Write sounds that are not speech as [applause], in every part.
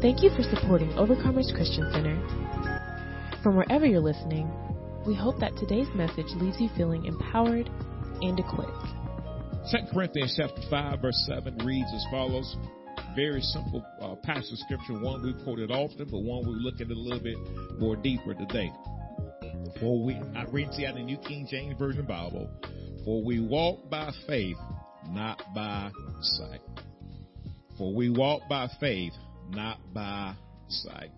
Thank you for supporting Overcomers Christian Center. From wherever you're listening, we hope that today's message leaves you feeling empowered and equipped. 2 Corinthians chapter 5 verse 7 reads as follows. Very simple uh, passage of scripture, one we've quoted often, but one we're looking at a little bit more deeper today. For we, I read to you out of the New King James Version Bible, for we walk by faith, not by sight. For we walk by faith, not by sight.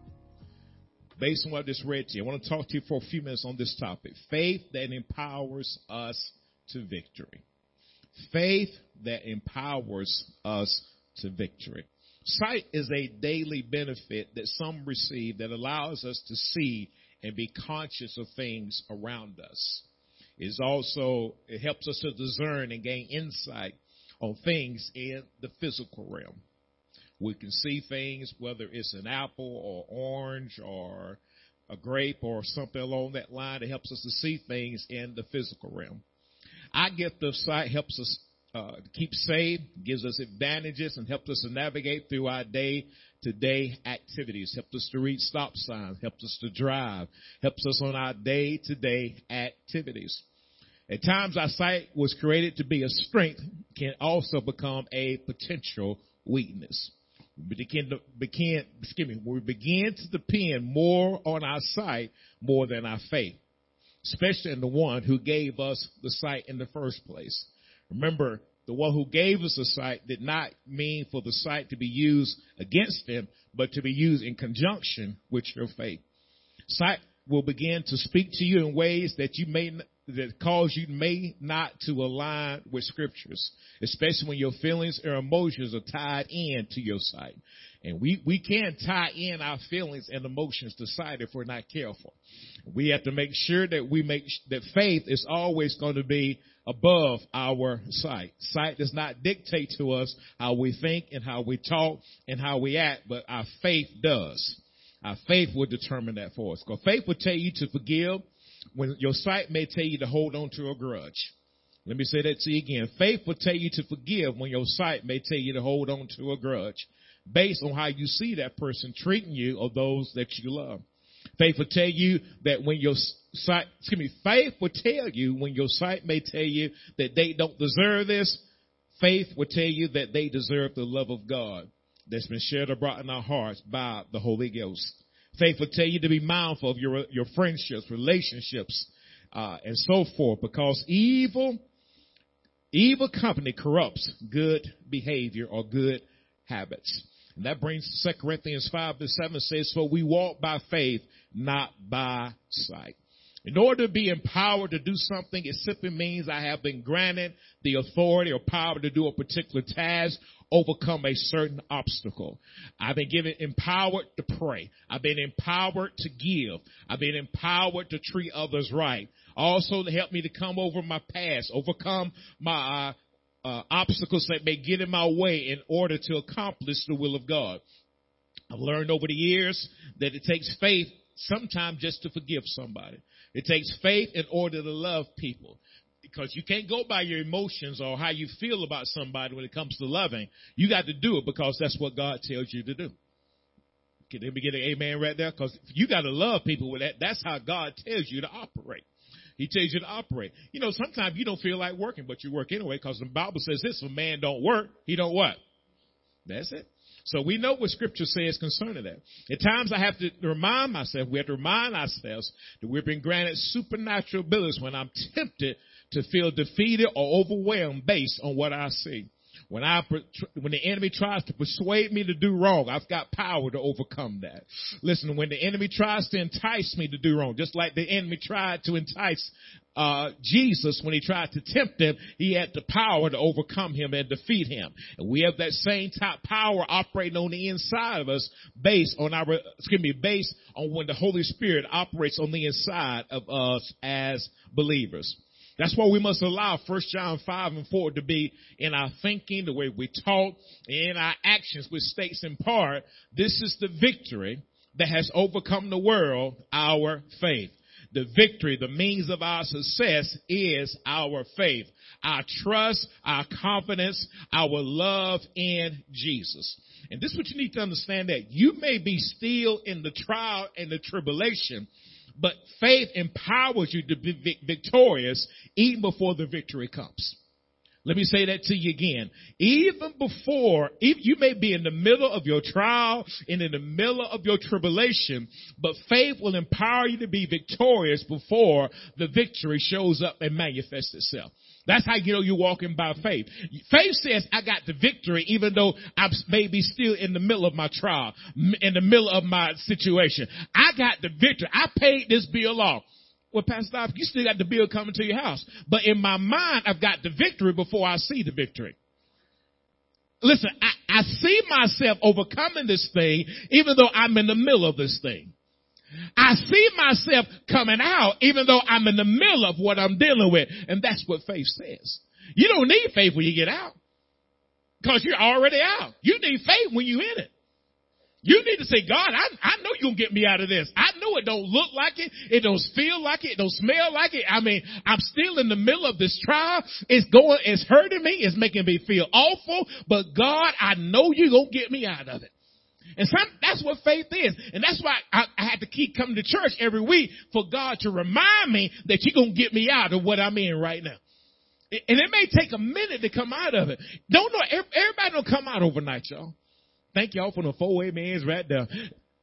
Based on what I just read to you, I want to talk to you for a few minutes on this topic. Faith that empowers us to victory. Faith that empowers us to victory. Sight is a daily benefit that some receive that allows us to see and be conscious of things around us. It's also, it helps us to discern and gain insight on things in the physical realm. We can see things, whether it's an apple or orange or a grape or something along that line. It helps us to see things in the physical realm. Our gift of sight helps us uh, keep safe, gives us advantages, and helps us to navigate through our day to day activities. Helps us to read stop signs, helps us to drive, helps us on our day to day activities. At times, our sight was created to be a strength, can also become a potential weakness. We begin to begin, excuse me, we begin to depend more on our sight more than our faith, especially in the one who gave us the sight in the first place. Remember, the one who gave us the sight did not mean for the sight to be used against him, but to be used in conjunction with your faith. Sight will begin to speak to you in ways that you may that cause you may not to align with scriptures, especially when your feelings or emotions are tied in to your sight. And we, we can tie in our feelings and emotions to sight if we're not careful. We have to make sure that we make, that faith is always going to be above our sight. Sight does not dictate to us how we think and how we talk and how we act, but our faith does. Our faith will determine that for us. Because faith will tell you to forgive when your sight may tell you to hold on to a grudge. Let me say that to you again. Faith will tell you to forgive when your sight may tell you to hold on to a grudge based on how you see that person treating you or those that you love. Faith will tell you that when your sight, excuse me, faith will tell you when your sight may tell you that they don't deserve this. Faith will tell you that they deserve the love of God that's been shared abroad in our hearts by the Holy Ghost. Faith will tell you to be mindful of your, your friendships, relationships, uh, and so forth because evil, evil company corrupts good behavior or good habits. And that brings 2 Corinthians 5 to 7 says, for we walk by faith, not by sight. In order to be empowered to do something, it simply means I have been granted the authority or power to do a particular task, overcome a certain obstacle. I've been given empowered to pray. I've been empowered to give. I've been empowered to treat others right. Also to help me to come over my past, overcome my uh, uh, obstacles that may get in my way in order to accomplish the will of God. I've learned over the years that it takes faith sometimes just to forgive somebody. It takes faith in order to love people. Because you can't go by your emotions or how you feel about somebody when it comes to loving. You got to do it because that's what God tells you to do. Can we get an amen right there? Because you got to love people with that. That's how God tells you to operate. He tells you to operate. You know, sometimes you don't feel like working, but you work anyway because the Bible says this, if a man don't work, he don't what? That's it. So we know what scripture says concerning that. At times I have to remind myself, we have to remind ourselves that we've been granted supernatural abilities when I'm tempted to feel defeated or overwhelmed based on what I see. When I, when the enemy tries to persuade me to do wrong, I've got power to overcome that. Listen, when the enemy tries to entice me to do wrong, just like the enemy tried to entice uh, Jesus when he tried to tempt him, he had the power to overcome him and defeat him. And we have that same type power operating on the inside of us based on our, excuse me, based on when the Holy Spirit operates on the inside of us as believers. That's why we must allow 1 John 5 and 4 to be in our thinking, the way we talk, in our actions, which states in part, this is the victory that has overcome the world, our faith. the victory, the means of our success is our faith, our trust, our confidence, our love in Jesus. And this is what you need to understand that you may be still in the trial and the tribulation, but faith empowers you to be victorious even before the victory comes. Let me say that to you again. Even before, if you may be in the middle of your trial and in the middle of your tribulation, but faith will empower you to be victorious before the victory shows up and manifests itself. That's how you know you're walking by faith. Faith says, I got the victory even though I may be still in the middle of my trial, in the middle of my situation. I got the victory. I paid this bill off. Well, Pastor you still got the bill coming to your house. But in my mind, I've got the victory before I see the victory. Listen, I, I see myself overcoming this thing even though I'm in the middle of this thing. I see myself coming out even though I'm in the middle of what I'm dealing with. And that's what faith says. You don't need faith when you get out. Cause you're already out. You need faith when you're in it. You need to say, God, I, I know to get me out of this. I know it don't look like it. It don't feel like it. It don't smell like it. I mean, I'm still in the middle of this trial. It's going, it's hurting me. It's making me feel awful. But God, I know you're going to get me out of it. And some, that's what faith is. And that's why I, I had to keep coming to church every week for God to remind me that you're going to get me out of what I'm in right now. And it may take a minute to come out of it. Don't know, everybody don't come out overnight, y'all. Thank y'all for the four amens right there.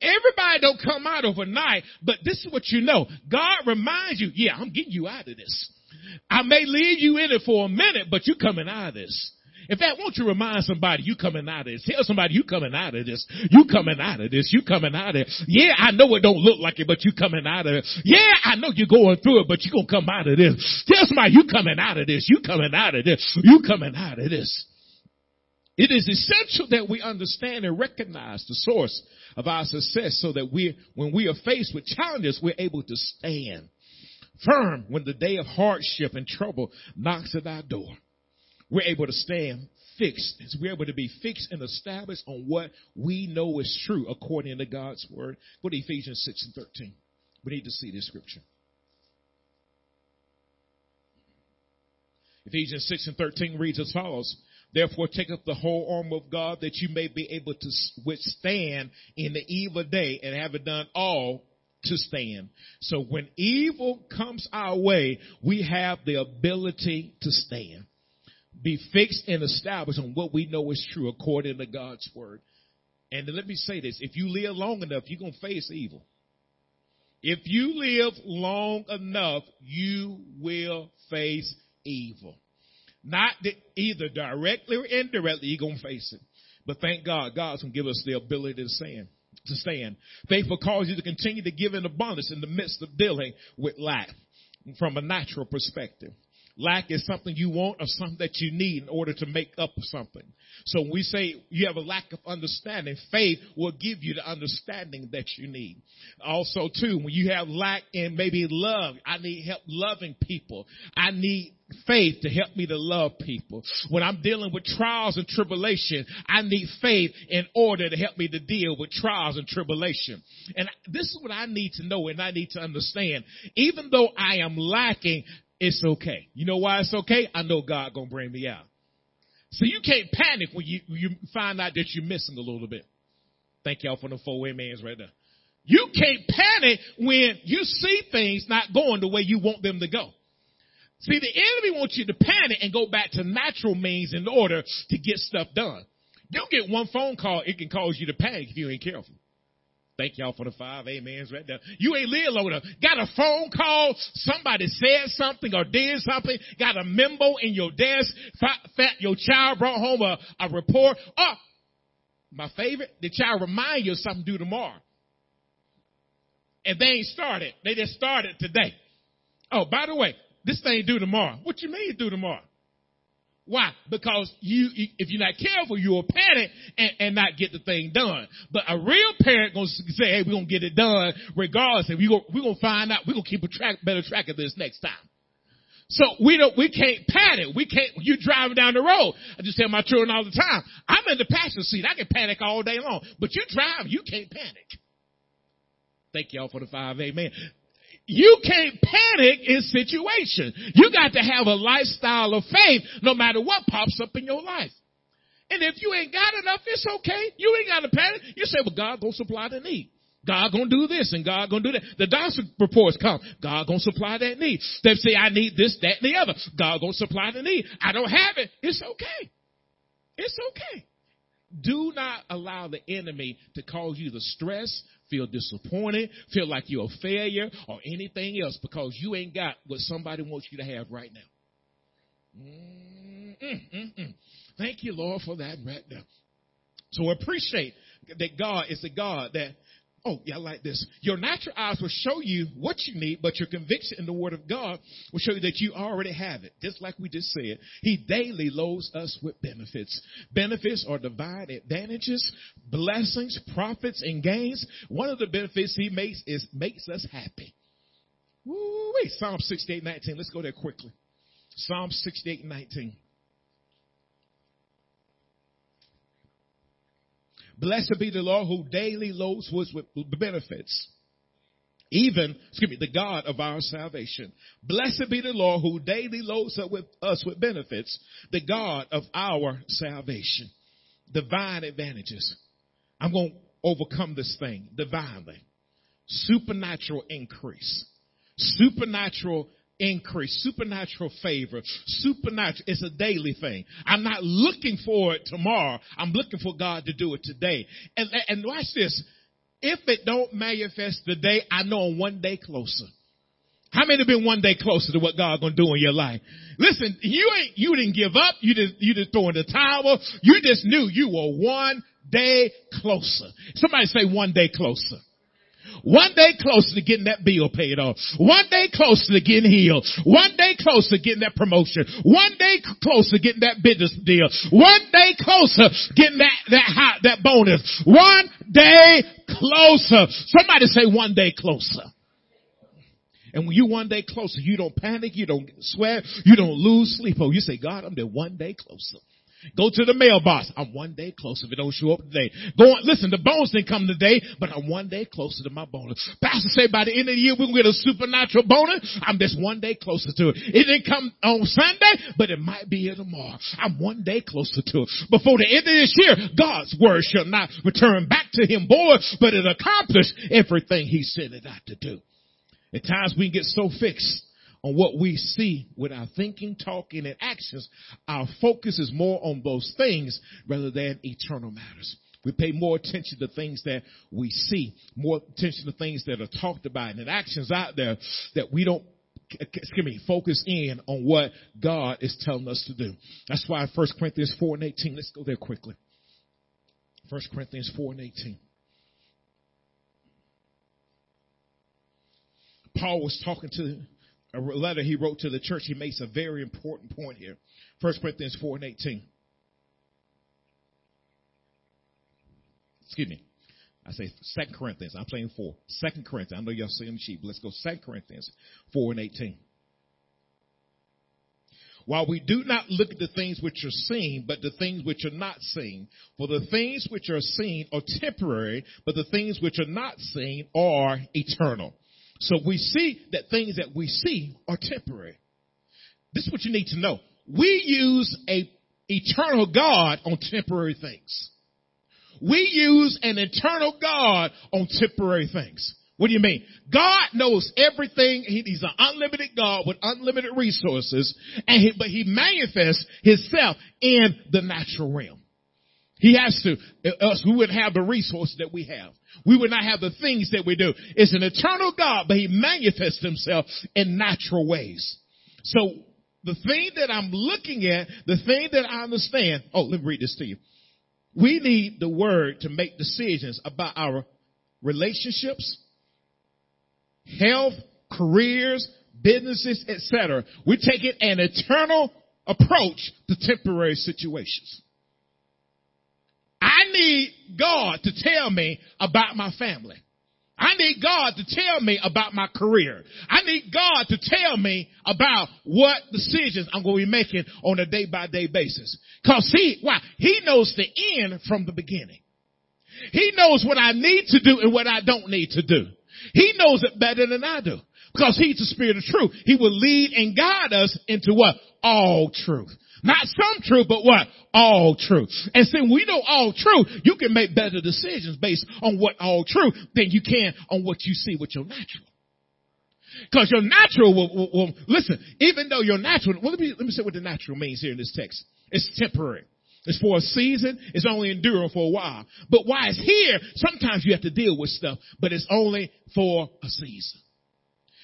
Everybody don't come out overnight, but this is what you know. God reminds you, yeah, I'm getting you out of this. I may leave you in it for a minute, but you're coming out of this. In fact, won't you remind somebody you coming out of this? Tell somebody you coming out of this. You coming out of this. You coming out of it. Yeah, I know it don't look like it, but you coming out of it. Yeah, I know you're going through it, but you gonna come out of this. Tell somebody you coming out of this. You coming out of this. You coming out of this. It is essential that we understand and recognize the source of our success so that we, when we are faced with challenges, we're able to stand firm when the day of hardship and trouble knocks at our door. We're able to stand fixed. We're able to be fixed and established on what we know is true according to God's word. Go to Ephesians 6 and 13. We need to see this scripture. Ephesians 6 and 13 reads as follows. Therefore, take up the whole armor of God that you may be able to withstand in the evil day and have it done all to stand. So when evil comes our way, we have the ability to stand. Be fixed and established on what we know is true according to God's word. And let me say this, if you live long enough, you're going to face evil. If you live long enough, you will face evil. Not either directly or indirectly, you're going to face it. But thank God, God's going to give us the ability to stand. To stand. Faith will cause you to continue to give in abundance in the midst of dealing with lack from a natural perspective. Lack is something you want or something that you need in order to make up something. So when we say you have a lack of understanding, faith will give you the understanding that you need. Also too, when you have lack in maybe love, I need help loving people. I need faith to help me to love people. When I'm dealing with trials and tribulation, I need faith in order to help me to deal with trials and tribulation. And this is what I need to know and I need to understand. Even though I am lacking, it's okay. You know why it's okay? I know God gonna bring me out. So you can't panic when you, you find out that you're missing a little bit. Thank y'all for the four amens right there. You can't panic when you see things not going the way you want them to go. See, the enemy wants you to panic and go back to natural means in order to get stuff done. You get one phone call, it can cause you to panic if you ain't careful. Thank y'all for the five amens right there. You ain't live long enough. Got a phone call, somebody said something or did something, got a memo in your desk, fat, your child brought home a, a report. Oh, my favorite, the child remind you of something due tomorrow. And they ain't started. They just started today. Oh, by the way, this thing due tomorrow. What you mean due tomorrow? Why? Because you, if you're not careful, you'll panic and, and not get the thing done. But a real parent gonna say, hey, we're gonna get it done regardless. And we gonna, we're gonna find out, we're gonna keep a track, better track of this next time. So we don't, we can't panic. We can't, You're driving down the road. I just tell my children all the time, I'm in the passenger seat. I can panic all day long. But you drive, you can't panic. Thank y'all for the five amen you can't panic in situation. You got to have a lifestyle of faith no matter what pops up in your life. And if you ain't got enough, it's okay. You ain't got to panic. You say, well, God gonna supply the need. God gonna do this and God gonna do that. The doctor reports come. God gonna supply that need. They say, I need this, that, and the other. God gonna supply the need. I don't have it. It's okay. It's okay. Do not allow the enemy to cause you to stress, feel disappointed, feel like you're a failure, or anything else because you ain't got what somebody wants you to have right now. Mm-mm-mm. Thank you, Lord, for that right now. So appreciate that God is a God that Oh, yeah, like this. Your natural eyes will show you what you need, but your conviction in the Word of God will show you that you already have it. Just like we just said. He daily loads us with benefits. Benefits are divine advantages, blessings, profits, and gains. One of the benefits He makes is makes us happy. Woo wait, Psalm 68, 19. Let's go there quickly. Psalm 68, 19. Blessed be the Lord who daily loads us with benefits. Even, excuse me, the God of our salvation. Blessed be the Lord who daily loads us with, us with benefits. The God of our salvation. Divine advantages. I'm going to overcome this thing divinely. Supernatural increase. Supernatural increase, supernatural favor, supernatural. It's a daily thing. I'm not looking for it tomorrow. I'm looking for God to do it today. And, and watch this. If it don't manifest today, I know I'm one day closer. How many have been one day closer to what God gonna do in your life? Listen, you ain't, you didn't give up. You didn't, you didn't throw in the towel. You just knew you were one day closer. Somebody say one day closer. One day closer to getting that bill paid off. One day closer to getting healed. One day closer to getting that promotion. One day closer to getting that business deal. One day closer to getting that, that hot, that bonus. One day closer. Somebody say one day closer. And when you one day closer, you don't panic, you don't sweat, you don't lose sleep. Oh, you say, God, I'm there one day closer. Go to the mailbox. I'm one day closer if it don't show up today. Go on, listen, the bonus didn't come today, but I'm one day closer to my bonus. Pastor say by the end of the year we're to get a supernatural bonus. I'm just one day closer to it. It didn't come on Sunday, but it might be here tomorrow. I'm one day closer to it. Before the end of this year, God's word shall not return back to him boy, but it accomplished everything he sent it out to do. At times we get so fixed on what we see with our thinking, talking, and actions, our focus is more on those things rather than eternal matters. We pay more attention to things that we see, more attention to things that are talked about and actions out there that we don't excuse me, focus in on what God is telling us to do. That's why 1 Corinthians 4 and 18, let's go there quickly. 1 Corinthians 4 and 18. Paul was talking to a letter he wrote to the church, he makes a very important point here. 1 Corinthians 4 and 18. Excuse me. I say 2 Corinthians. I'm playing 4. 2 Corinthians. I know y'all seeing the sheep. Let's go 2 Corinthians 4 and 18. While we do not look at the things which are seen, but the things which are not seen. For the things which are seen are temporary, but the things which are not seen are eternal. So we see that things that we see are temporary. This is what you need to know. We use a eternal God on temporary things. We use an eternal God on temporary things. What do you mean? God knows everything. He's an unlimited God with unlimited resources, and he, but He manifests Himself in the natural realm. He has to, else we wouldn't have the resources that we have. We would not have the things that we do. It's an eternal God, but He manifests Himself in natural ways. So the thing that I'm looking at, the thing that I understand, oh, let me read this to you. We need the word to make decisions about our relationships, health, careers, businesses, etc. We're taking an eternal approach to temporary situations. I need God to tell me about my family. I need God to tell me about my career. I need God to tell me about what decisions I'm going to be making on a day by day basis. Cause he, why? He knows the end from the beginning. He knows what I need to do and what I don't need to do. He knows it better than I do. Because he's the spirit of truth. He will lead and guide us into what? All truth. Not some truth, but what? All truth. And since we know all truth, you can make better decisions based on what all truth than you can on what you see with your natural. Because your natural will, will, will, listen, even though your natural, well, let me, let me say what the natural means here in this text. It's temporary. It's for a season. It's only enduring for a while. But while it's here, sometimes you have to deal with stuff, but it's only for a season.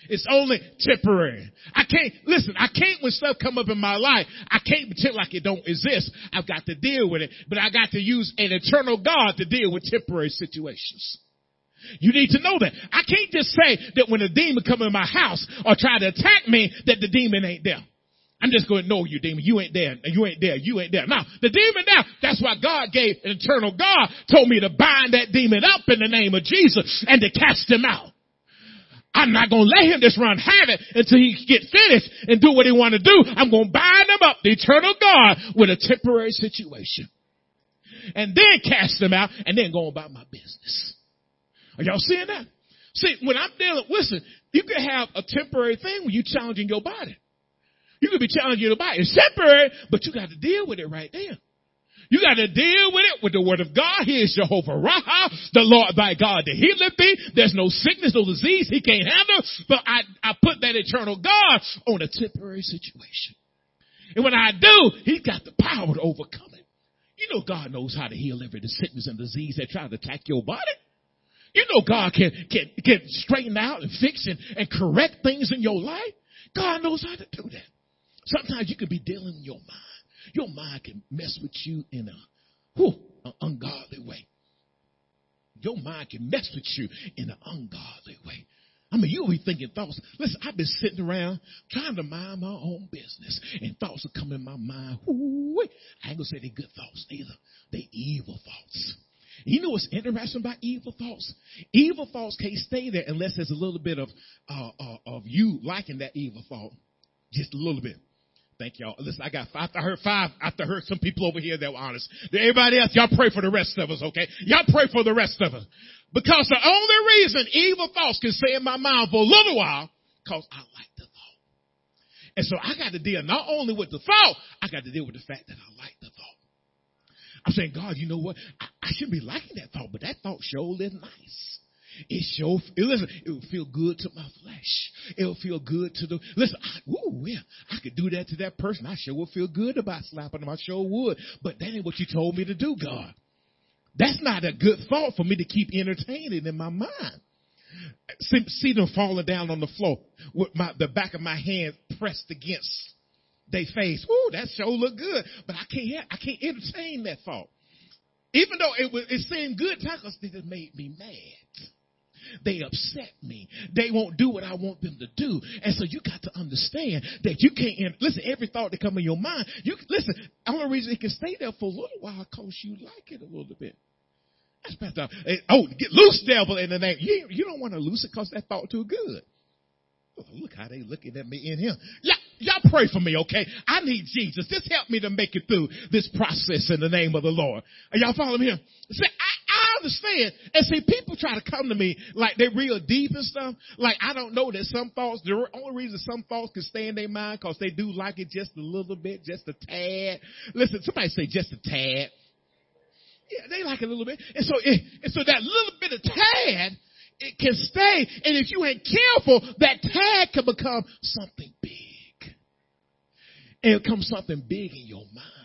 It's only temporary. I can't, listen, I can't when stuff come up in my life, I can't pretend like it don't exist. I've got to deal with it, but I got to use an eternal God to deal with temporary situations. You need to know that. I can't just say that when a demon come in my house or try to attack me that the demon ain't there. I'm just going to know you, demon. You ain't there. You ain't there. You ain't there. Now, the demon now, that's why God gave an eternal God, told me to bind that demon up in the name of Jesus and to cast him out. I'm not going to let him just run havoc until he get finished and do what he want to do. I'm going to bind him up, the eternal God, with a temporary situation. And then cast him out and then go about my business. Are y'all seeing that? See, when I'm dealing, listen, you can have a temporary thing when you're challenging your body. You could be challenging your body. It's temporary, but you got to deal with it right there. You got to deal with it with the word of God. He is Jehovah Rapha, the Lord thy God that healeth thee. There's no sickness, no disease he can't handle. But I, I put that eternal God on a temporary situation. And when I do, he's got the power to overcome it. You know God knows how to heal every sickness and disease that try to attack your body. You know God can, can, can straighten out and fix and, and correct things in your life. God knows how to do that. Sometimes you can be dealing in your mind. Your mind can mess with you in a whew, an ungodly way. Your mind can mess with you in an ungodly way. I mean, you'll be thinking thoughts. Listen, I've been sitting around trying to mind my own business, and thoughts are coming in my mind. Ooh, I ain't gonna say they're good thoughts either. They evil thoughts. You know what's interesting about evil thoughts? Evil thoughts can't stay there unless there's a little bit of uh, uh, of you liking that evil thought, just a little bit. Thank y'all. Listen, I got five. I heard five. I heard some people over here that were honest. Everybody else, y'all pray for the rest of us, okay? Y'all pray for the rest of us. Because the only reason evil thoughts can stay in my mind for a little while, because I like the thought. And so I got to deal not only with the thought, I got to deal with the fact that I like the thought. I'm saying, God, you know what? I, I shouldn't be liking that thought, but that thought sure is nice. It sure, listen, it will feel good to my flesh. It'll feel good to the, listen, I, ooh, yeah, I could do that to that person. I sure would feel good about slapping them. I sure would. But that ain't what you told me to do, God. That's not a good thought for me to keep entertaining in my mind. See, see them falling down on the floor with my, the back of my hand pressed against their face. Ooh, that sure look good. But I can't, I can't entertain that thought. Even though it was, it seemed good, because it made me mad. They upset me. They won't do what I want them to do. And so you got to understand that you can't, listen, every thought that come in your mind, you, listen, the only reason it can stay there for a little while because you like it a little bit. That's better. Eh, oh, get loose, devil, in the name. You, you don't want to loose it because that thought too good. Oh, look how they looking at me in here. Yeah, y'all pray for me, okay? I need Jesus. Just help me to make it through this process in the name of the Lord. Are y'all following me here? I, I understand. And see, people try to come to me like they're real deep and stuff. Like I don't know that some thoughts, the only reason some thoughts can stay in their mind because they do like it just a little bit, just a tad. Listen, somebody say just a tad. Yeah, they like it a little bit. And so, and so that little bit of tad it can stay. And if you ain't careful, that tad can become something big. And it becomes something big in your mind.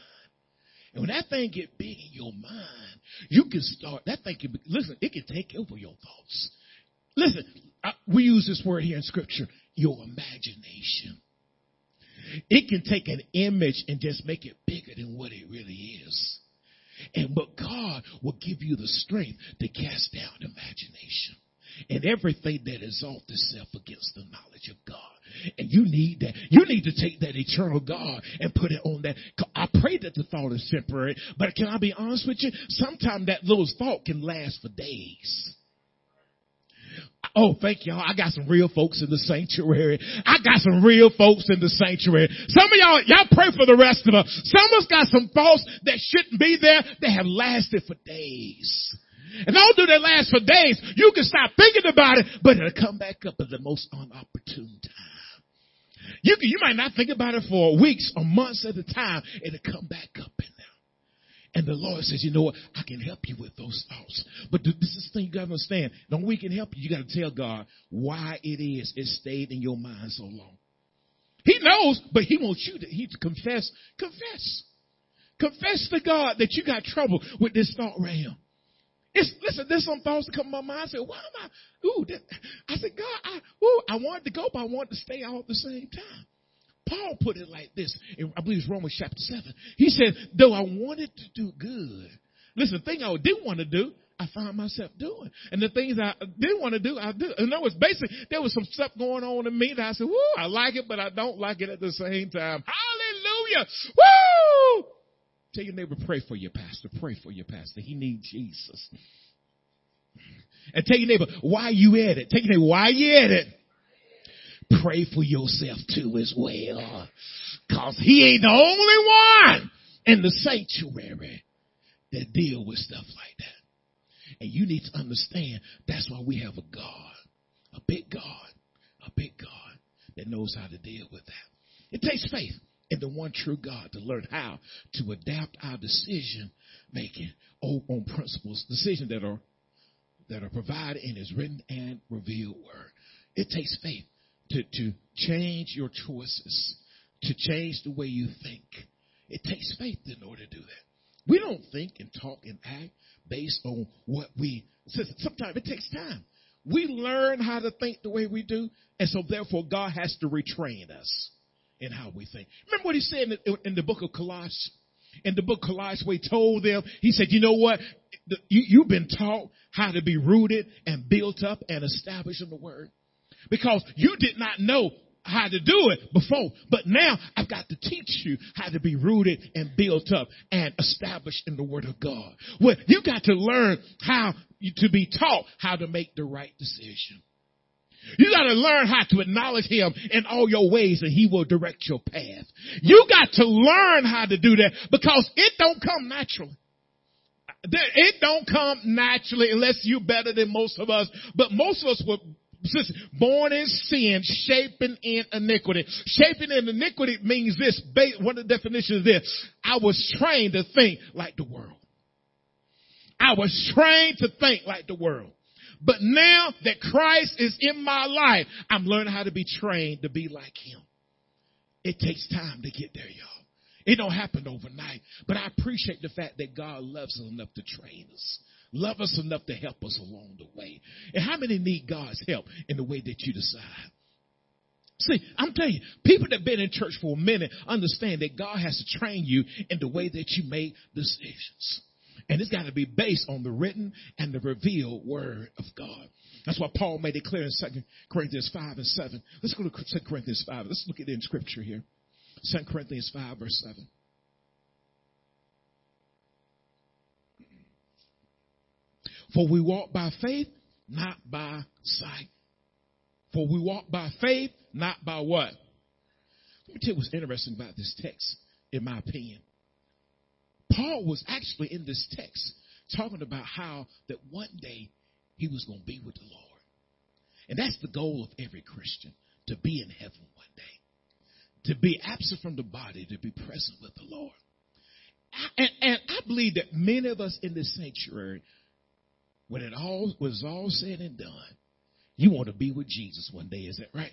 And when that thing get big in your mind, you can start, that thing can, listen, it can take over your thoughts. Listen, I, we use this word here in scripture, your imagination. It can take an image and just make it bigger than what it really is. And but God will give you the strength to cast down imagination and everything that exalts itself against the knowledge of God. And you need that. You need to take that eternal God and put it on that. I pray that the thought is temporary, but can I be honest with you? Sometimes that little thought can last for days. Oh, thank y'all. I got some real folks in the sanctuary. I got some real folks in the sanctuary. Some of y'all, y'all pray for the rest of us. Some of us got some thoughts that shouldn't be there that have lasted for days. And although that last for days, you can stop thinking about it, but it'll come back up at the most unopportune time. You you might not think about it for weeks or months at a time. And it'll come back up in there. And the Lord says, you know what? I can help you with those thoughts. But this is the thing you gotta understand. Only we can help you, you gotta tell God why it is it stayed in your mind so long. He knows, but he wants you to, he to confess, confess. Confess to God that you got trouble with this thought here. It's, listen, there's some thoughts that come to my mind. I said, why am I, ooh, this, I said, God, I, ooh, I wanted to go, but I wanted to stay all at the same time. Paul put it like this, in, I believe it's Romans chapter 7. He said, though I wanted to do good, listen, the thing I didn't want to do, I found myself doing. And the things I didn't want to do, I do. And there was basically, there was some stuff going on in me that I said, woo, I like it, but I don't like it at the same time. Hallelujah! Woo! Tell your neighbor, pray for your pastor. Pray for your pastor. He needs Jesus. And tell your neighbor, why you at it? Tell your neighbor, why you at it? Pray for yourself too as well. Cause he ain't the only one in the sanctuary that deal with stuff like that. And you need to understand that's why we have a God, a big God, a big God that knows how to deal with that. It takes faith in the one true God to learn how to adapt our decision making on principles, decisions that are that are provided in His written and revealed word. It takes faith to, to change your choices, to change the way you think. It takes faith in order to do that. We don't think and talk and act based on what we. Sometimes it takes time. We learn how to think the way we do, and so therefore God has to retrain us in how we think. Remember what he said in the, in the book of Colossians? In the book of Colossians, where he told them, he said, you know what? You, you've been taught how to be rooted and built up and established in the word. Because you did not know how to do it before, but now I've got to teach you how to be rooted and built up and established in the Word of God. Well, you got to learn how to be taught how to make the right decision. You gotta learn how to acknowledge him in all your ways and he will direct your path. You got to learn how to do that because it don't come naturally. It don't come naturally unless you're better than most of us. But most of us were born in sin, shaping in iniquity. Shaping in iniquity means this. One of the definitions is this. I was trained to think like the world. I was trained to think like the world. But now that Christ is in my life, I'm learning how to be trained to be like him. It takes time to get there, y'all. It don't happen overnight. But I appreciate the fact that God loves us enough to train us. Love us enough to help us along the way. And how many need God's help in the way that you decide? See, I'm telling you, people that have been in church for a minute understand that God has to train you in the way that you make decisions. And it's got to be based on the written and the revealed word of God. That's why Paul made it clear in 2 Corinthians 5 and 7. Let's go to 2 Corinthians 5. Let's look at it in scripture here. 2 Corinthians 5 verse 7. For we walk by faith, not by sight. For we walk by faith, not by what? Let me tell you what's interesting about this text, in my opinion. Paul was actually in this text talking about how that one day he was going to be with the Lord. And that's the goal of every Christian to be in heaven one day, to be absent from the body, to be present with the Lord. And, and I believe that many of us in this sanctuary, when it all was all said and done, you want to be with Jesus one day. Is that right?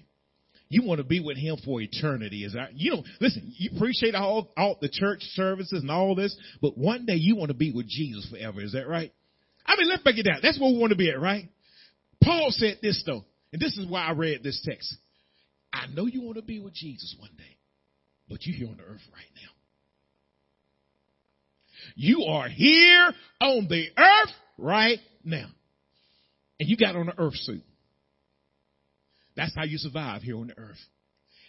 You want to be with him for eternity. Is that, you know, listen, you appreciate all, all the church services and all this, but one day you want to be with Jesus forever. Is that right? I mean, let's break it down. That's where we want to be at, right? Paul said this though, and this is why I read this text. I know you want to be with Jesus one day, but you're here on the earth right now. You are here on the earth right now. And you got on an earth suit. That's how you survive here on the earth.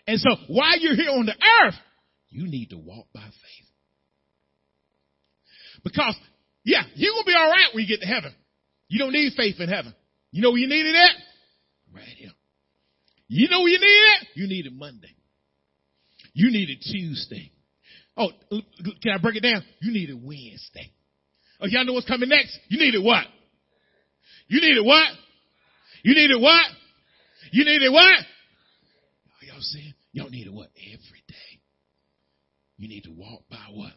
And so while you're here on the earth, you need to walk by faith. Because, yeah, going to be all right when you get to heaven. You don't need faith in heaven. You know where you need it at? Right here. You know where you need it? You need it Monday. You need it Tuesday. Oh, can I break it down? You need it Wednesday. Oh, y'all know what's coming next? You need it what? You needed what? You needed what? You needed what? Y'all saying? Y'all needed what? Every day. You need to walk by what?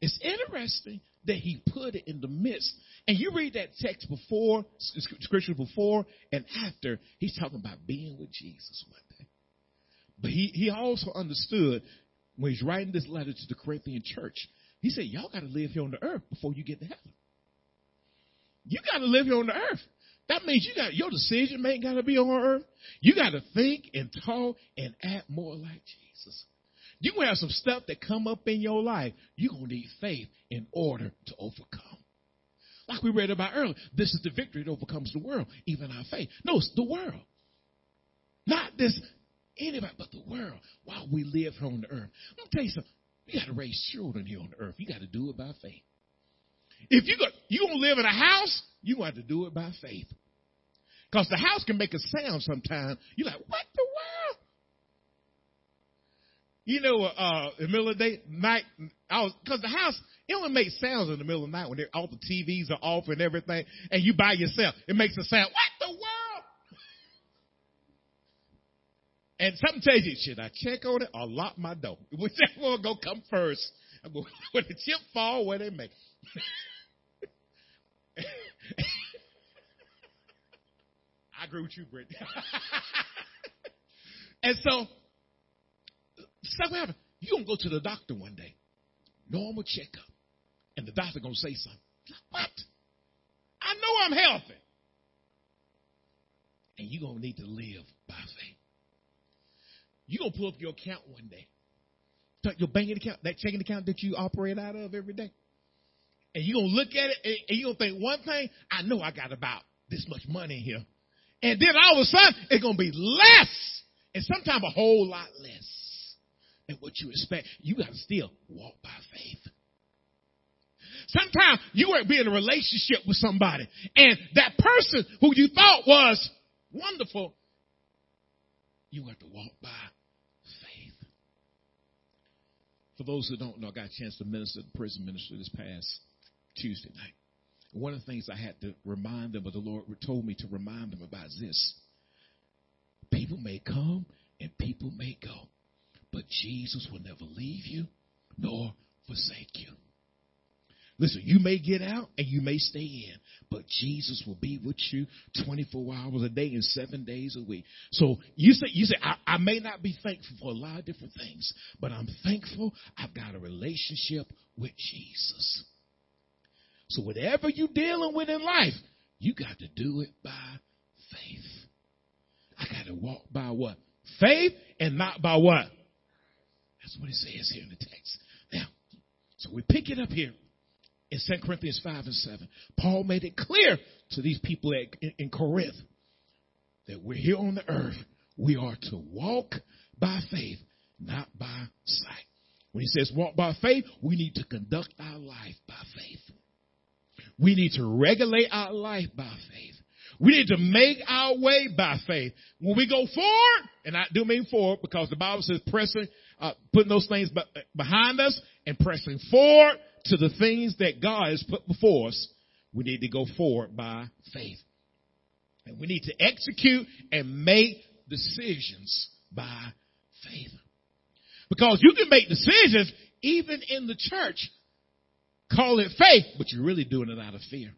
It's interesting that he put it in the midst. And you read that text before, scripture before and after, he's talking about being with Jesus one day. But he, he also understood when he's writing this letter to the Corinthian church, he said, Y'all got to live here on the earth before you get to heaven. You got to live here on the earth. That means you got your decision making got to be on earth. You got to think and talk and act more like Jesus. You gonna have some stuff that come up in your life. You're gonna need faith in order to overcome. Like we read about earlier, this is the victory that overcomes the world, even our faith. No, it's the world. Not this anybody but the world while we live here on the earth. Let me tell you something. You gotta raise children here on the earth. You gotta do it by faith. If you go you gonna live in a house, you gonna have to do it by faith. Because the house can make a sound sometimes. You're like, what the world? You know, uh, in the middle of the day, night, I was, cause the house, it only makes sounds in the middle of the night when all the TVs are off and everything, and you by yourself. It makes a sound. What the world? And something tells you, should I check on it or lock my door? [laughs] Whichever one go come first. i'm [laughs] When the chip fall, where they make. [laughs] [laughs] I agree with you, Britt. [laughs] and so Stuff happen. You're going to go to the doctor one day. Normal checkup. And the doctor going to say something. What? I know I'm healthy. And you're going to need to live by faith. You're going to pull up your account one day. Your banking account, that checking account that you operate out of every day. And you're going to look at it and you're going to think one thing, I know I got about this much money here. And then all of a sudden, it's going to be less. And sometimes a whole lot less than what you expect, you got to still walk by faith. Sometimes you might be in a relationship with somebody, and that person who you thought was wonderful, you have to walk by faith. For those who don't know, I got a chance to minister the prison minister this past Tuesday night. One of the things I had to remind them, but the Lord told me to remind them about this. People may come and people may go. But Jesus will never leave you nor forsake you. Listen, you may get out and you may stay in, but Jesus will be with you 24 hours a day and seven days a week. So you say, you say, I, I may not be thankful for a lot of different things, but I'm thankful I've got a relationship with Jesus. So whatever you're dealing with in life, you got to do it by faith. I got to walk by what? Faith and not by what? That's what it says here in the text. Now, so we pick it up here in 2 Corinthians 5 and 7. Paul made it clear to these people at, in, in Corinth that we're here on the earth. We are to walk by faith, not by sight. When he says walk by faith, we need to conduct our life by faith. We need to regulate our life by faith. We need to make our way by faith. When we go forward, and I do mean forward because the Bible says pressing uh, putting those things behind us and pressing forward to the things that God has put before us, we need to go forward by faith. And we need to execute and make decisions by faith. Because you can make decisions even in the church, call it faith, but you're really doing it out of fear.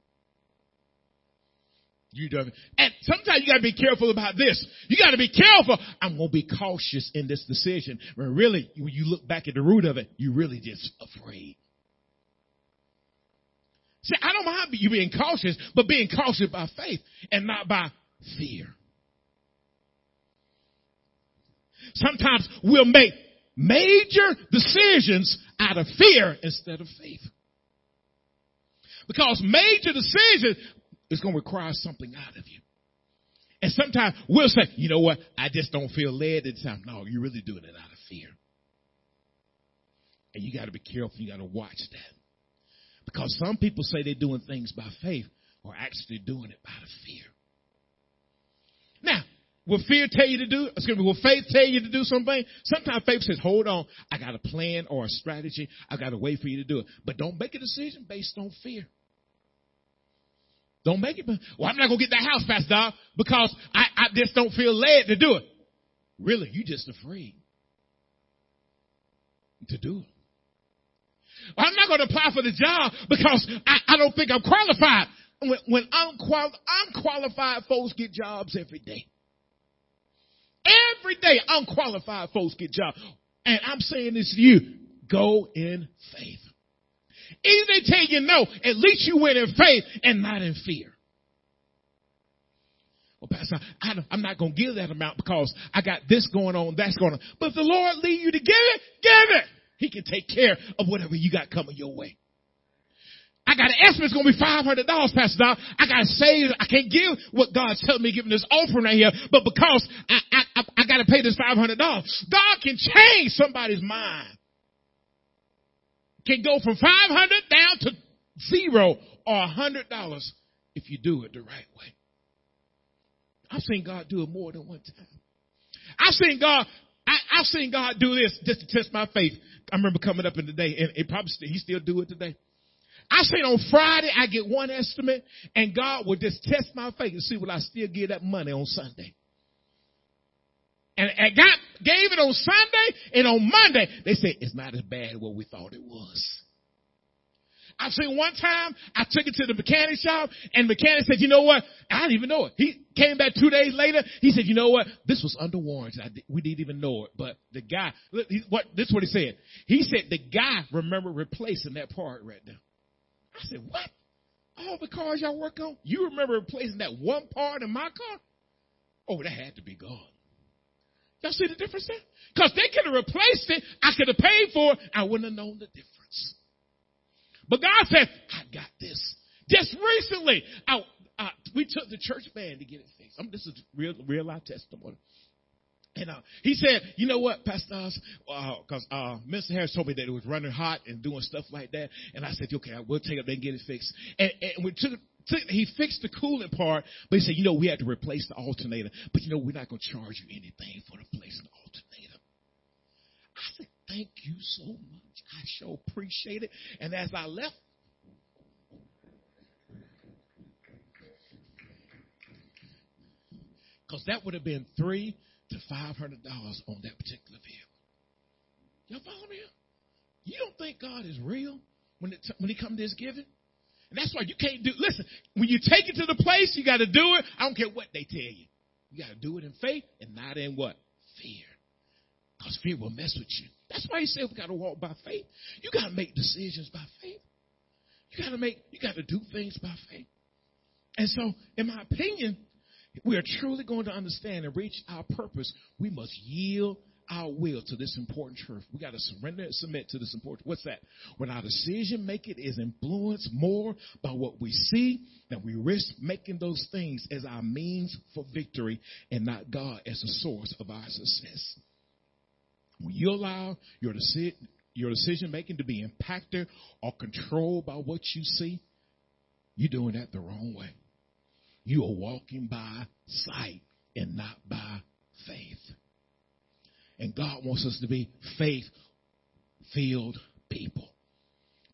You do And sometimes you got to be careful about this. You got to be careful. I'm going to be cautious in this decision. When really, when you look back at the root of it, you're really just afraid. See, I don't mind you being cautious, but being cautious by faith and not by fear. Sometimes we'll make major decisions out of fear instead of faith. Because major decisions it's going to require something out of you. And sometimes we'll say, you know what? I just don't feel led at the time. No, you're really doing it out of fear. And you got to be careful. You got to watch that. Because some people say they're doing things by faith or actually doing it out of fear. Now, will fear tell you to do, excuse me, will faith tell you to do something? Sometimes faith says, hold on, I got a plan or a strategy. I got a way for you to do it. But don't make a decision based on fear. Don't make it. Well, I'm not gonna get that house, Pastor because I, I just don't feel led to do it. Really, you just afraid to do it. I'm not to apply for the job because I, I don't think I'm qualified. When, when unqual, unqualified folks get jobs every day. Every day unqualified folks get jobs. And I'm saying this to you, go in faith. Even they tell you no, at least you went in faith and not in fear. Well, Pastor, I, am not going to give that amount because I got this going on, that's going on. But if the Lord lead you to give it, give it. He can take care of whatever you got coming your way. I got an estimate it's gonna be five hundred dollars, Pastor Doc. I gotta save. I can't give what God's telling me, giving this offering right here, but because I I, I, I gotta pay this five hundred dollars, God can change somebody's mind. Can go from five hundred down to zero or a hundred dollars if you do it the right way. I've seen God do it more than one time. I've seen God I, have seen God do this just to test my faith. I remember coming up in the day, and it probably he still do it today. I seen on Friday I get one estimate, and God would just test my faith and see will I still give that money on Sunday. And I got gave it on Sunday, and on Monday they said it's not as bad as what we thought it was. I've seen one time I took it to the mechanic shop and the mechanic said, you know what? I didn't even know it. He came back two days later. He said, you know what? This was under warranty. we didn't even know it. But the guy, what, this is what he said. He said the guy remembered replacing that part right now. I said, what? All the cars y'all work on? You remember replacing that one part in my car? Oh, that had to be gone. Y'all see the difference there? Because they could have replaced it. I could have paid for it. I wouldn't have known the difference. But God said, I got this. Just recently, I, I, we took the church band to get it fixed. I mean, this is real, real life testimony. And uh, he said, you know what, Pastor because uh, uh, Mr. Harris told me that it was running hot and doing stuff like that. And I said, okay, I will take it there and get it fixed. And, and we took, took, he fixed the cooling part, but he said, you know, we had to replace the alternator. But you know, we're not going to charge you anything for replacing the alternator. I said, thank you so much. I sure appreciate it. And as I left, because that would have been three to five hundred dollars on that particular vehicle. Y'all follow me? You don't think God is real when it when He comes to His giving? And that's why you can't do. Listen, when you take it to the place, you got to do it. I don't care what they tell you. You got to do it in faith and not in what fear, because fear will mess with you. That's why he said we got to walk by faith. You got to make decisions by faith. You got to make, you got to do things by faith. And so, in my opinion, we are truly going to understand and reach our purpose. We must yield our will to this important truth. We got to surrender and submit to this important. What's that? When our decision making is influenced more by what we see, that we risk making those things as our means for victory and not God as the source of our success. When you allow your decision, your decision making to be impacted or controlled by what you see, you're doing that the wrong way. You are walking by sight and not by faith. And God wants us to be faith filled people.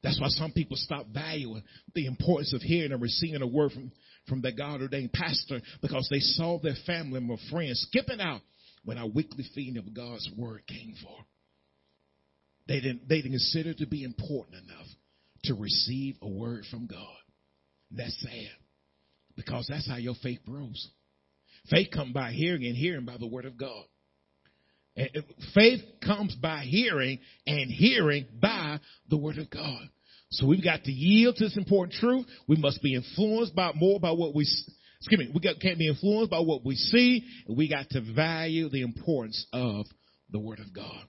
That's why some people stop valuing the importance of hearing and receiving a word from, from their God ordained pastor because they saw their family and friends skipping out when our weekly feeding of God's word came for. They didn't, they didn't consider it to be important enough to receive a word from God. That's sad because that's how your faith grows. Faith comes by hearing and hearing by the word of God. Faith comes by hearing and hearing by the word of God. So we've got to yield to this important truth. We must be influenced by more by what we excuse me, we got, can't be influenced by what we see. We got to value the importance of the Word of God.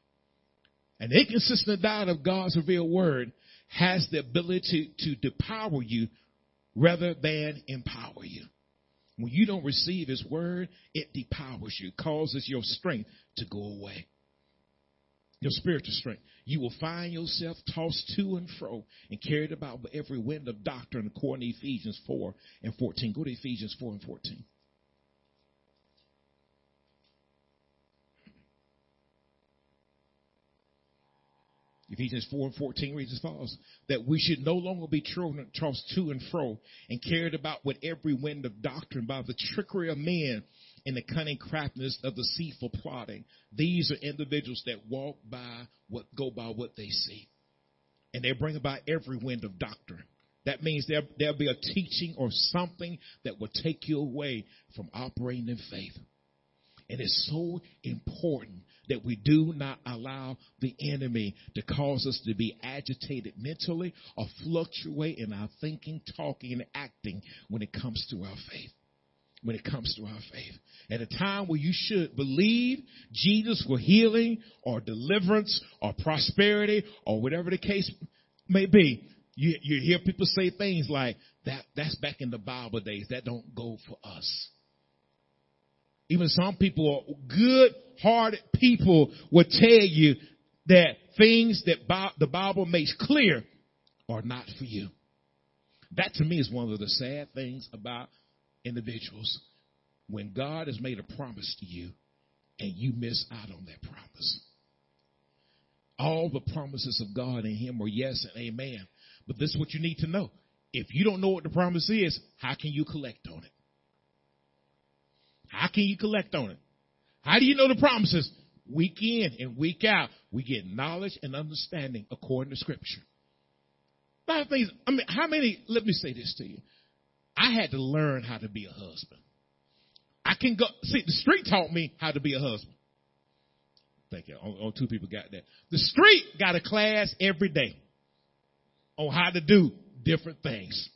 An inconsistent diet of God's revealed Word has the ability to depower you rather than empower you. When you don't receive His Word, it depowers you, causes your strength to go away your spiritual strength. You will find yourself tossed to and fro and carried about by every wind of doctrine according to Ephesians 4 and 14. Go to Ephesians 4 and 14. Ephesians 4 and 14 reads as follows, that we should no longer be tossed to and fro and carried about with every wind of doctrine by the trickery of men and the cunning craftiness of deceitful plotting. These are individuals that walk by what, go by what they see. And they bring about every wind of doctrine. That means there, there'll be a teaching or something that will take you away from operating in faith. And it's so important that we do not allow the enemy to cause us to be agitated mentally or fluctuate in our thinking, talking, and acting when it comes to our faith. When it comes to our faith. At a time where you should believe Jesus for healing or deliverance or prosperity or whatever the case may be, you, you hear people say things like, that, that's back in the Bible days. That don't go for us. Even some people, are good hearted people will tell you that things that the Bible makes clear are not for you. That to me is one of the sad things about individuals. When God has made a promise to you and you miss out on that promise. All the promises of God in Him are yes and amen. But this is what you need to know. If you don't know what the promise is, how can you collect on it? How can you collect on it? How do you know the promises? Week in and week out, we get knowledge and understanding according to Scripture. A lot of things. I mean, how many? Let me say this to you. I had to learn how to be a husband. I can go see the street taught me how to be a husband. Thank you. Only two people got that. The street got a class every day on how to do different things.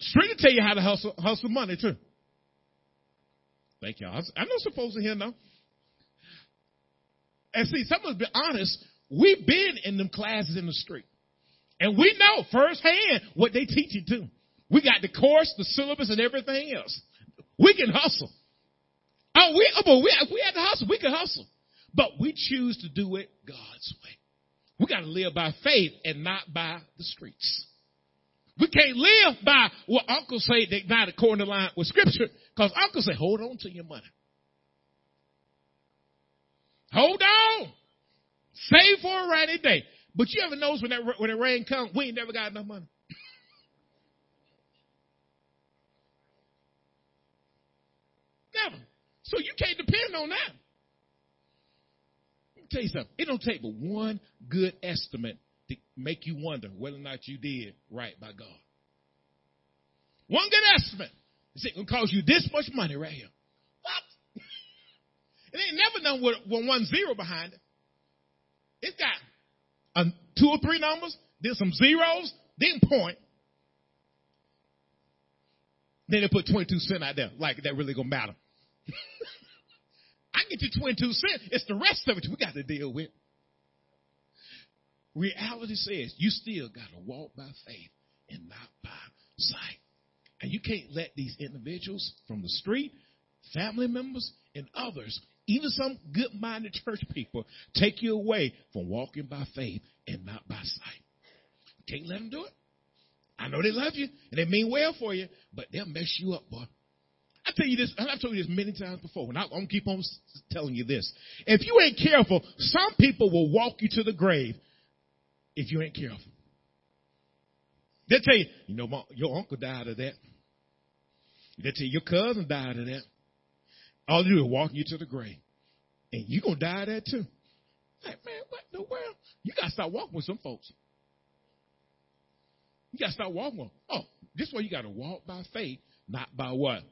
Street will tell you how to hustle, hustle money too. Thank y'all. I'm not supposed to hear no. And see, some of us be honest, we've been in them classes in the street. And we know firsthand what they teach you too. We got the course, the syllabus, and everything else. We can hustle. Oh, we, oh, but we, we had to hustle, we can hustle. But we choose to do it God's way. We got to live by faith and not by the streets. We can't live by what Uncle say that not according to line with Scripture, because Uncle say, hold on to your money. Hold on. Save for a rainy day. But you ever notice when that when the rain comes, we ain't never got enough money. [laughs] never. So you can't depend on that. Let me tell you something. It don't take but one good estimate to make you wonder whether or not you did right by God. One good estimate. Is it to cost you this much money right here? What? [laughs] it ain't never done with, with one zero behind it. It's got a, two or three numbers, then some zeros, then point. Then they put 22 cent out there, like that really gonna matter. [laughs] I get you 22 cent. It's the rest of it we got to deal with. Reality says you still got to walk by faith and not by sight. And you can't let these individuals from the street, family members, and others, even some good minded church people, take you away from walking by faith and not by sight. Can't let them do it. I know they love you and they mean well for you, but they'll mess you up, boy. I tell you this, I've told you this many times before, and I'm going to keep on telling you this. If you ain't careful, some people will walk you to the grave if you ain't careful. They'll tell you, you know, your uncle died of that. They'll tell you, your cousin died of that. All they do is walk you to the grave. And you're going to die of that too. Like, man, what in the world? You got to start walking with some folks. You got to start walking with them. Oh, this way you got to walk by faith, not by what?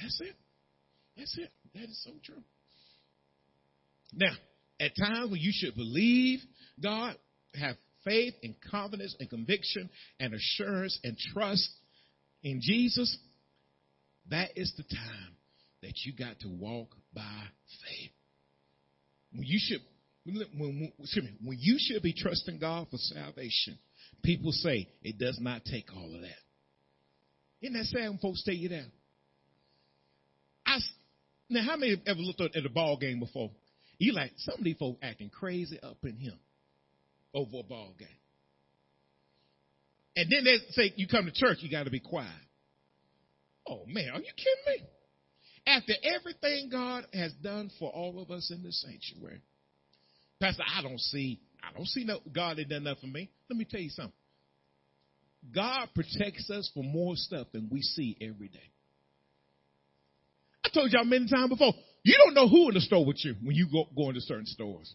That's it. That's it. That is so true. Now, at times when you should believe God, have faith and confidence and conviction and assurance and trust in Jesus, that is the time that you got to walk by faith. When you should, when, excuse me, when you should be trusting God for salvation, people say it does not take all of that. Isn't that sad when folks tell you that? I, now, how many have ever looked at a ball game before? You like some of these folks acting crazy up in here over a ball game. And then they say you come to church, you got to be quiet. Oh man, are you kidding me? After everything God has done for all of us in the sanctuary, Pastor, I don't see, I don't see no God that done nothing for me. Let me tell you something. God protects us from more stuff than we see every day. I told y'all many times before, you don't know who in the store with you when you go, go into certain stores.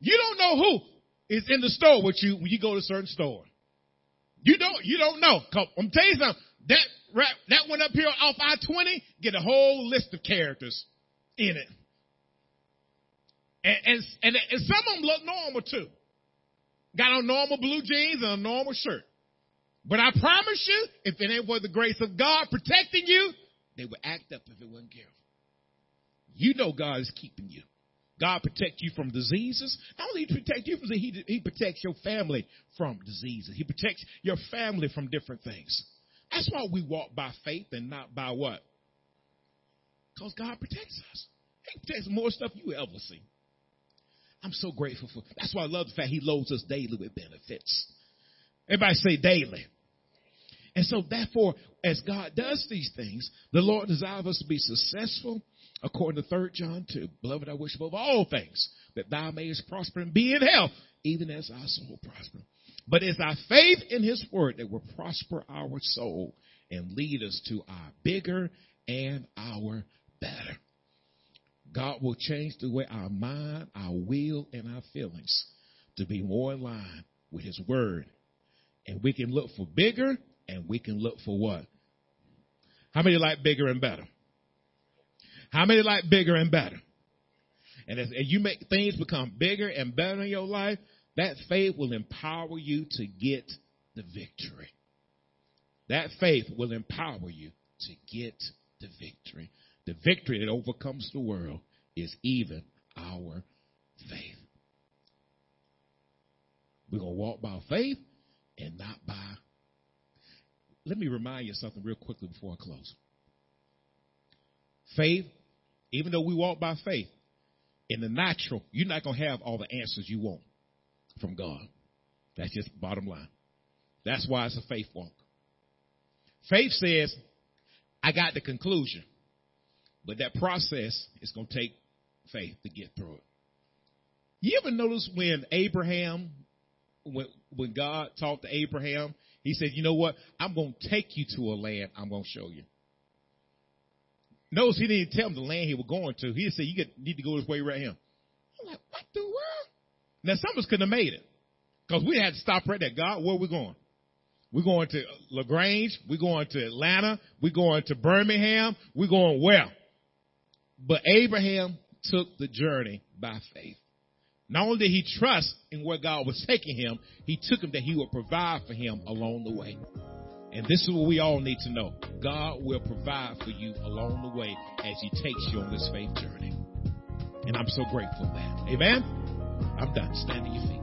You don't know who is in the store with you when you go to a certain store. You don't, you don't know. I'm telling you something. That that went up here off I-20, get a whole list of characters in it. And, and, and, and some of them look normal too. Got on normal blue jeans and a normal shirt. But I promise you, if it ain't for the grace of God protecting you, they would act up if it wasn't careful. You know God is keeping you. God protects you from diseases. Not only he protect you from he, he protects your family from diseases. He protects your family from different things. That's why we walk by faith and not by what? Because God protects us. He protects more stuff you ever see. I'm so grateful for. That's why I love the fact He loads us daily with benefits. Everybody say daily. And so, therefore, as God does these things, the Lord desires us to be successful, according to 3 John 2. Beloved, I wish above all things that thou mayest prosper and be in health, even as our soul prosper. But it's our faith in His Word that will prosper our soul and lead us to our bigger and our better. God will change the way our mind, our will, and our feelings to be more in line with His Word. And we can look for bigger and we can look for what? How many like bigger and better? How many like bigger and better? And as, you make things become bigger and better in your life, that faith will empower you to get the victory. That faith will empower you to get the victory. The victory that overcomes the world is even our faith. We're going to walk by faith and not by. Let me remind you something real quickly before I close. Faith, even though we walk by faith, in the natural, you're not going to have all the answers you want from God. That's just bottom line. That's why it's a faith walk. Faith says, I got the conclusion, but that process is going to take faith to get through it. You ever notice when Abraham, when, when God talked to Abraham, he said, You know what? I'm going to take you to a land I'm going to show you. Notice he didn't tell him the land he was going to. He said, You need to go this way right here. I'm like, What the world? Now, some of us couldn't have made it because we had to stop right there. God, where are we going? We're going to LaGrange. We're going to Atlanta. We're going to Birmingham. We're going where? But Abraham took the journey by faith. Not only did he trust in where God was taking him, he took him that he would provide for him along the way. And this is what we all need to know. God will provide for you along the way as he takes you on this faith journey. And I'm so grateful for that. Amen. I'm done. Stand to your feet.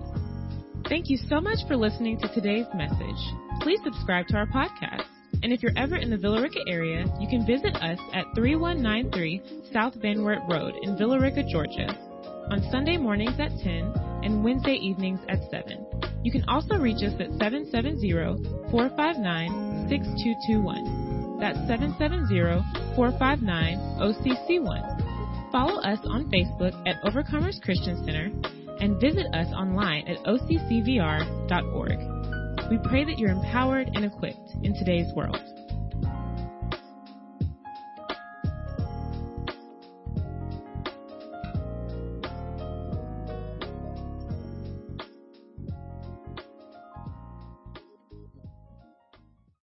Thank you so much for listening to today's message. Please subscribe to our podcast. And if you're ever in the Villa Rica area, you can visit us at 3193 South Van Wert Road in Villa Rica, Georgia, on Sunday mornings at 10 and Wednesday evenings at 7. You can also reach us at 770-459-6221. That's 770-459-OCC1. Follow us on Facebook at Overcomers Christian Center and visit us online at occvr.org. We pray that you're empowered and equipped in today's world.